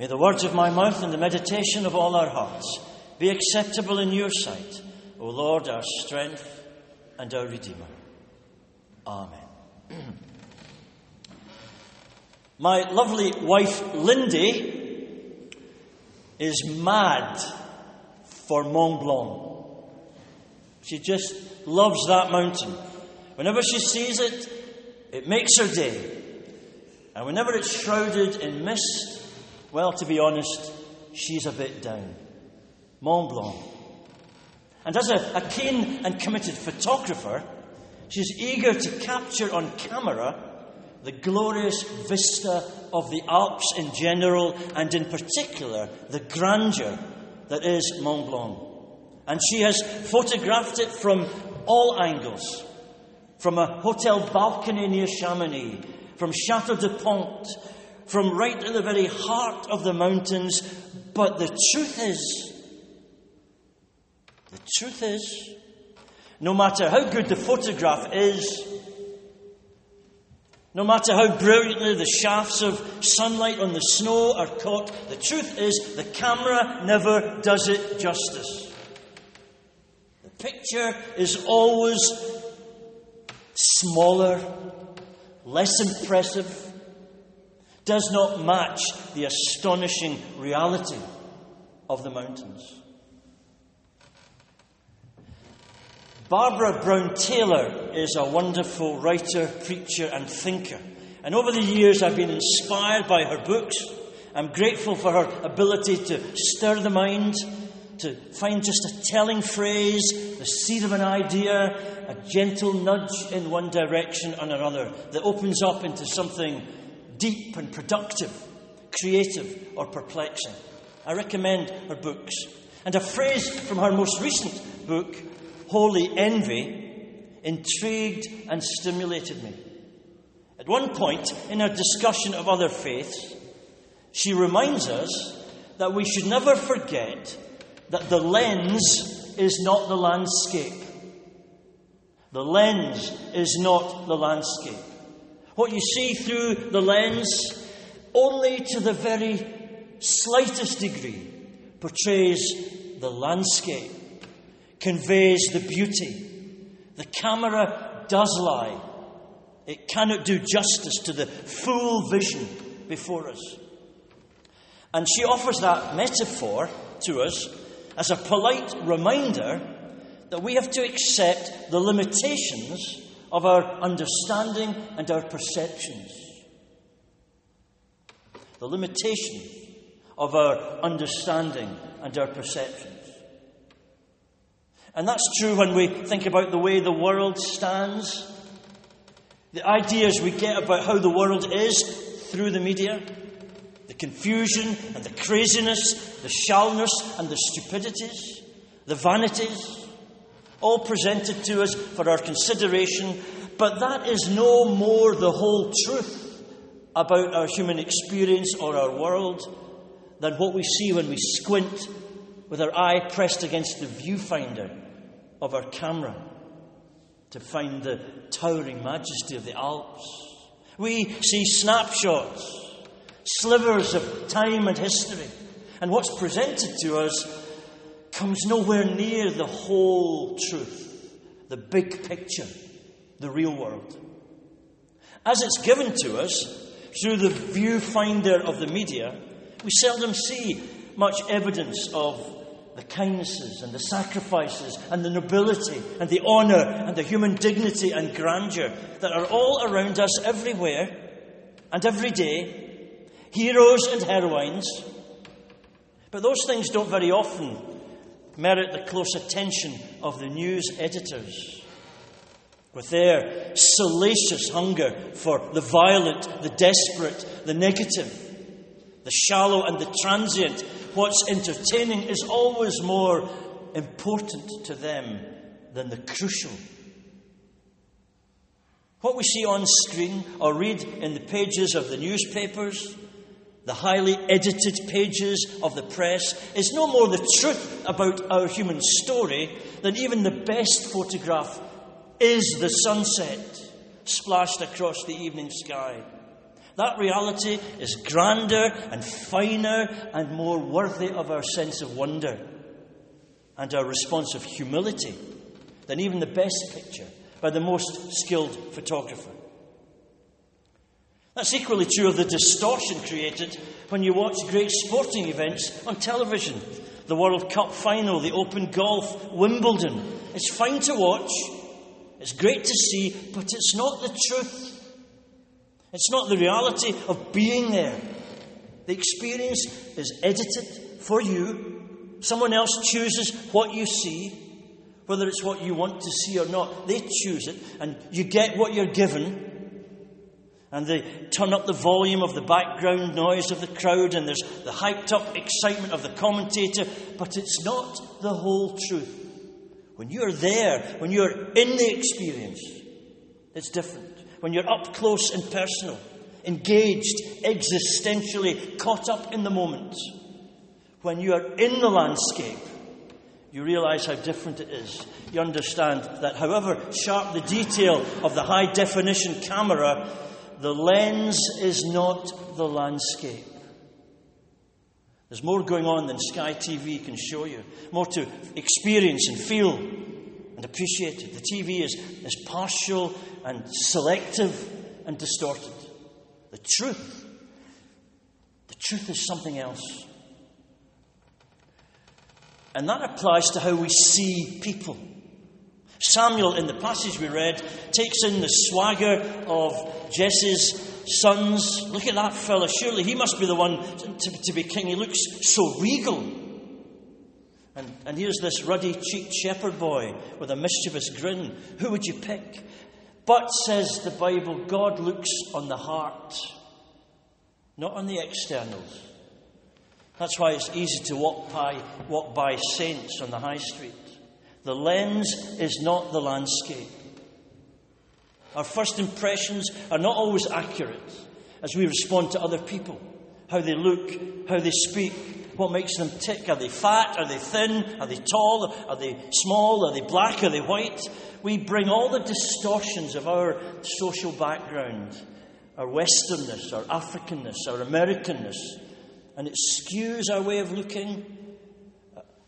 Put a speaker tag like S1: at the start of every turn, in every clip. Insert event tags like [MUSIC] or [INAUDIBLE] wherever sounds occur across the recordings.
S1: May the words of my mouth and the meditation of all our hearts be acceptable in your sight, O Lord, our strength and our Redeemer. Amen. [CLEARS THROAT] my lovely wife, Lindy, is mad for Mont Blanc. She just loves that mountain. Whenever she sees it, it makes her day. And whenever it's shrouded in mist, well, to be honest, she's a bit down. Mont Blanc. And as a, a keen and committed photographer, she's eager to capture on camera the glorious vista of the Alps in general, and in particular, the grandeur that is Mont Blanc. And she has photographed it from all angles from a hotel balcony near Chamonix, from Chateau de Pont, from right in the very heart of the mountains. But the truth is, the truth is, no matter how good the photograph is, no matter how brilliantly the shafts of sunlight on the snow are caught, the truth is the camera never does it justice. The picture is always smaller, less impressive, does not match the astonishing reality of the mountains. Barbara Brown Taylor is a wonderful writer, preacher, and thinker. And over the years, I've been inspired by her books. I'm grateful for her ability to stir the mind, to find just a telling phrase, the seed of an idea, a gentle nudge in one direction and another that opens up into something deep and productive, creative, or perplexing. I recommend her books. And a phrase from her most recent book, Holy Envy, intrigued and stimulated me. At one point in her discussion of other faiths, she reminds us that we should never forget that the lens is not the landscape. The lens is not the landscape. What you see through the lens, only to the very slightest degree, portrays the landscape, conveys the beauty. The camera does lie. It cannot do justice to the full vision before us. And she offers that metaphor to us as a polite reminder that we have to accept the limitations of our understanding and our perceptions. The limitation of our understanding and our perceptions. And that's true when we think about the way the world stands The ideas we get about how the world is through the media, the confusion and the craziness, the shallowness and the stupidities, the vanities, all presented to us for our consideration, but that is no more the whole truth about our human experience or our world than what we see when we squint with our eye pressed against the viewfinder of our camera to find the towering majesty of the Alps. We see snapshots, slivers of time and history, and what's presented to us comes nowhere near the whole truth, the big picture, the real world. As it's given to us through the viewfinder of the media, we seldom see much evidence of the kindnesses and the sacrifices and the nobility and the honour and the human dignity and grandeur that are all around us everywhere and every day, heroes and heroines. But those things don't very often merit the close attention of the news editors. With their salacious hunger for the violent, the desperate, the negative, the shallow and the transient, what's entertaining is always more important to them than the crucial. What we see on screen or read in the pages of the newspapers, the highly edited pages of the press, is no more the truth about our human story than even the best photograph is the sunset splashed across the evening sky. That reality is grander and finer and more worthy of our sense of wonder and our response of humility than even the best picture by the most skilled photographer. That's equally true of the distortion created when you watch great sporting events on television. The World Cup final, the Open Golf, Wimbledon. It's fine to watch, it's great to see, but it's not the truth. It's not the reality of being there. The experience is edited for you. Someone else chooses what you see, whether it's what you want to see or not. They choose it, and you get what you're given. And they turn up the volume of the background noise of the crowd, and there's the hyped up excitement of the commentator, but it's not the whole truth. When you're there, when you're in the experience, it's different when you're up close and personal, engaged, existentially caught up in the moment, when you are in the landscape, you realize how different it is. You understand that however sharp the detail of the high definition camera, the lens is not the landscape. There's more going on than Sky TV can show you, more to experience and feel and appreciate it. The TV is, is partial and selective and distorted. The truth, the truth is something else. And that applies to how we see people. Samuel, in the passage we read, takes in the swagger of Jesse's sons. Look at that fella. Surely he must be the one to, to be king. He looks so regal. And, and here's this ruddy cheeked shepherd boy with a mischievous grin. Who would you pick? But, says the Bible, God looks on the heart, not on the externals. That's why it's easy to walk by, walk by saints on the high street. The lens is not the landscape. Our first impressions are not always accurate as we respond to other people. How they look, how they speak, what makes them tick. Are they fat? Are they thin? Are they tall? Are they small? Are they black? Are they white? We bring all the distortions of our social background, our Westernness, our Africanness, our Americanness, and it skews our way of looking,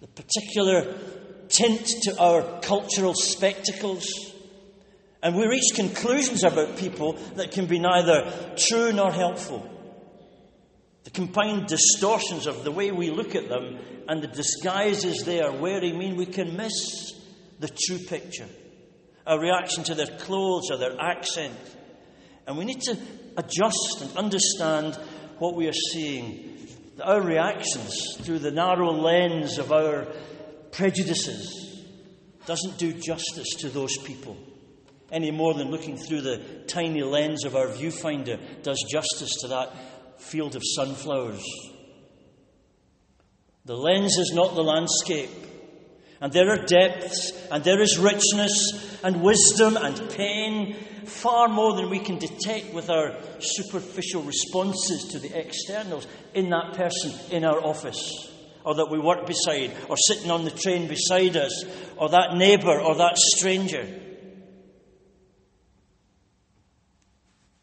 S1: the particular tint to our cultural spectacles. And we reach conclusions about people that can be neither true nor helpful. The combined distortions of the way we look at them and the disguises they are wearing mean we can miss the true picture, our reaction to their clothes or their accent. And we need to adjust and understand what we are seeing. Our reactions through the narrow lens of our prejudices doesn't do justice to those people. any more than looking through the tiny lens of our viewfinder does justice to that field of sunflowers. The lens is not the landscape. And there are depths, and there is richness, and wisdom, and pain, far more than we can detect with our superficial responses to the externals in that person in our office, or that we work beside, or sitting on the train beside us, or that neighbour, or that stranger.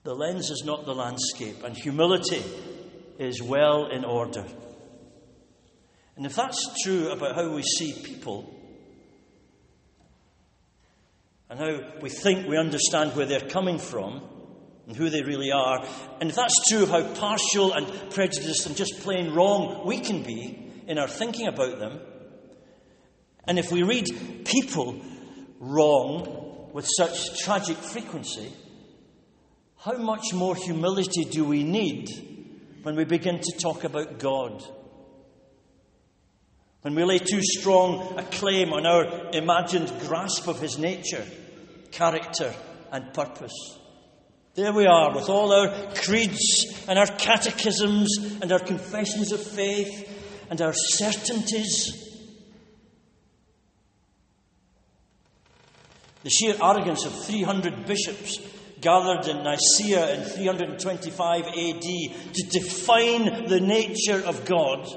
S1: The lens is not the landscape, and humility is well in order. And if that's true about how we see people, and how we think we understand where they're coming from and who they really are, and if that's true of how partial and prejudiced and just plain wrong we can be in our thinking about them, and if we read people wrong with such tragic frequency, how much more humility do we need when we begin to talk about God? When we lay too strong a claim on our imagined grasp of His nature, character, and purpose. There we are with all our creeds and our catechisms and our confessions of faith and our certainties. The sheer arrogance of 300 bishops gathered in Nicaea in 325 AD to define the nature of God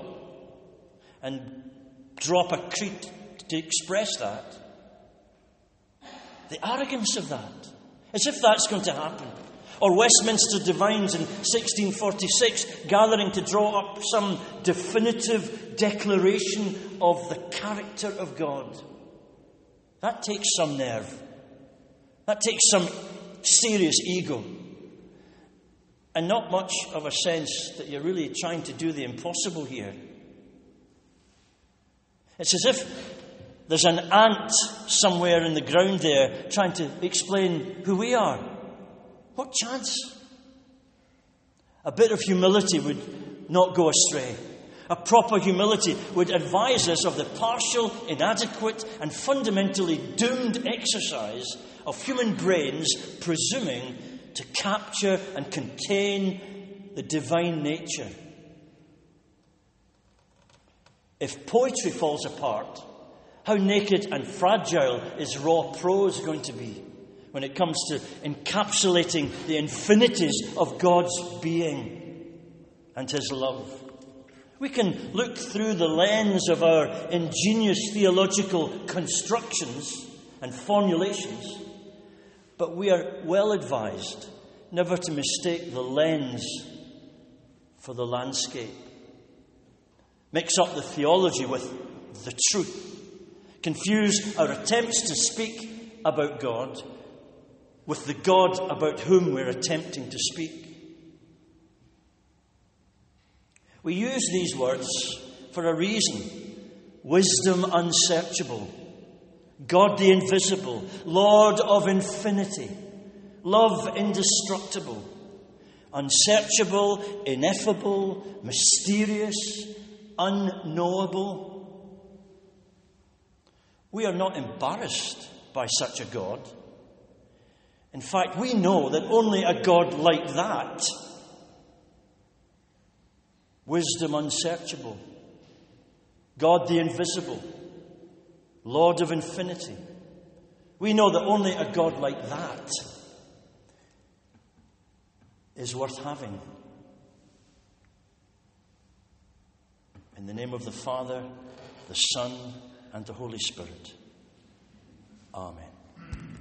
S1: and drop a creed to express that. The arrogance of that, as if that's going to happen. Or Westminster divines in 1646 gathering to draw up some definitive declaration of the character of God. That takes some nerve. That takes some serious ego. And not much of a sense that you're really trying to do the impossible here. It's as if there's an ant somewhere in the ground there trying to explain who we are. What chance? A bit of humility would not go astray. A proper humility would advise us of the partial, inadequate, and fundamentally doomed exercise of human brains presuming to capture and contain the divine nature. If poetry falls apart, how naked and fragile is raw prose going to be when it comes to encapsulating the infinities of God's being and His love? We can look through the lens of our ingenious theological constructions and formulations but we are well advised never to mistake the lens for the landscape. Mix up the theology with the truth. Confuse our attempts to speak about God with the God about whom we're attempting to speak. We use these words for a reason wisdom unsearchable God the invisible, Lord of infinity, love indestructible, unsearchable, ineffable, mysterious, unknowable. We are not embarrassed by such a God. In fact, we know that only a God like that, wisdom unsearchable, God the invisible, Lord of infinity. We know that only a God like that is worth having. In the name of the Father, the Son, and the Holy Spirit. Amen.